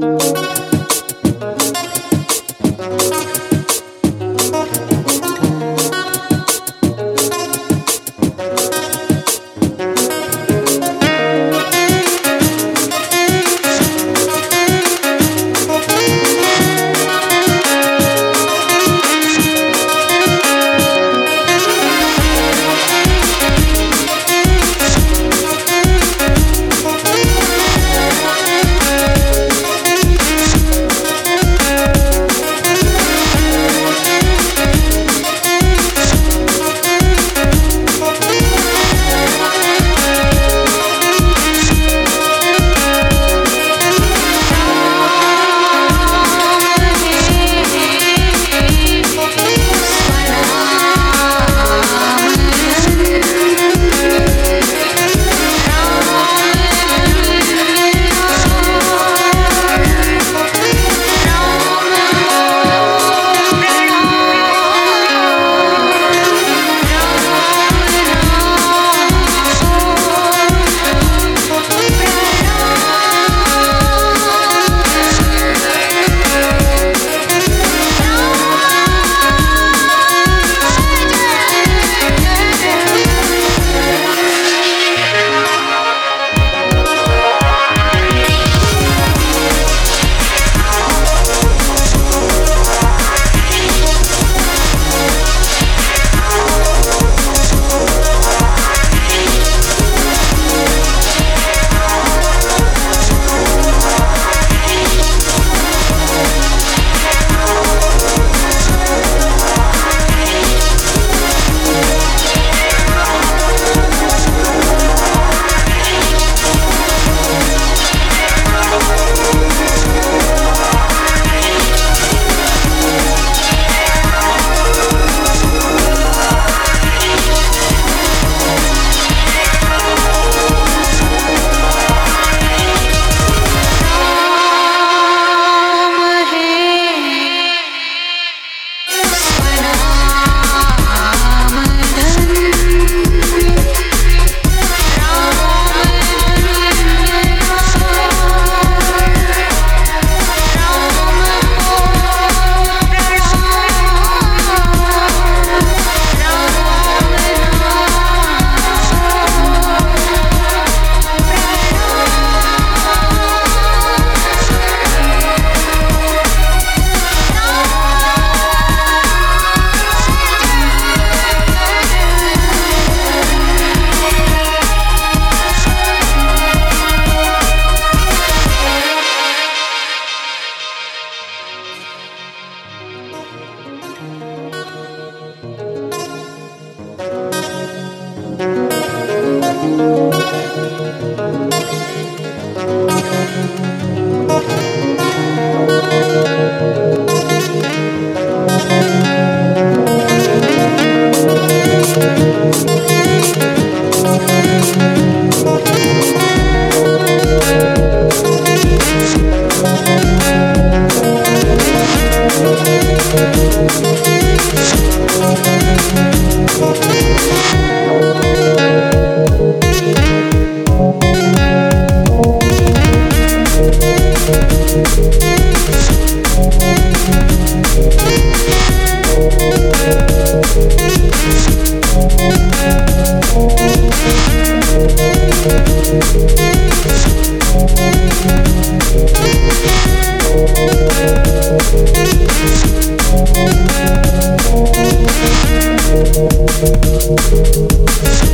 Thank Thank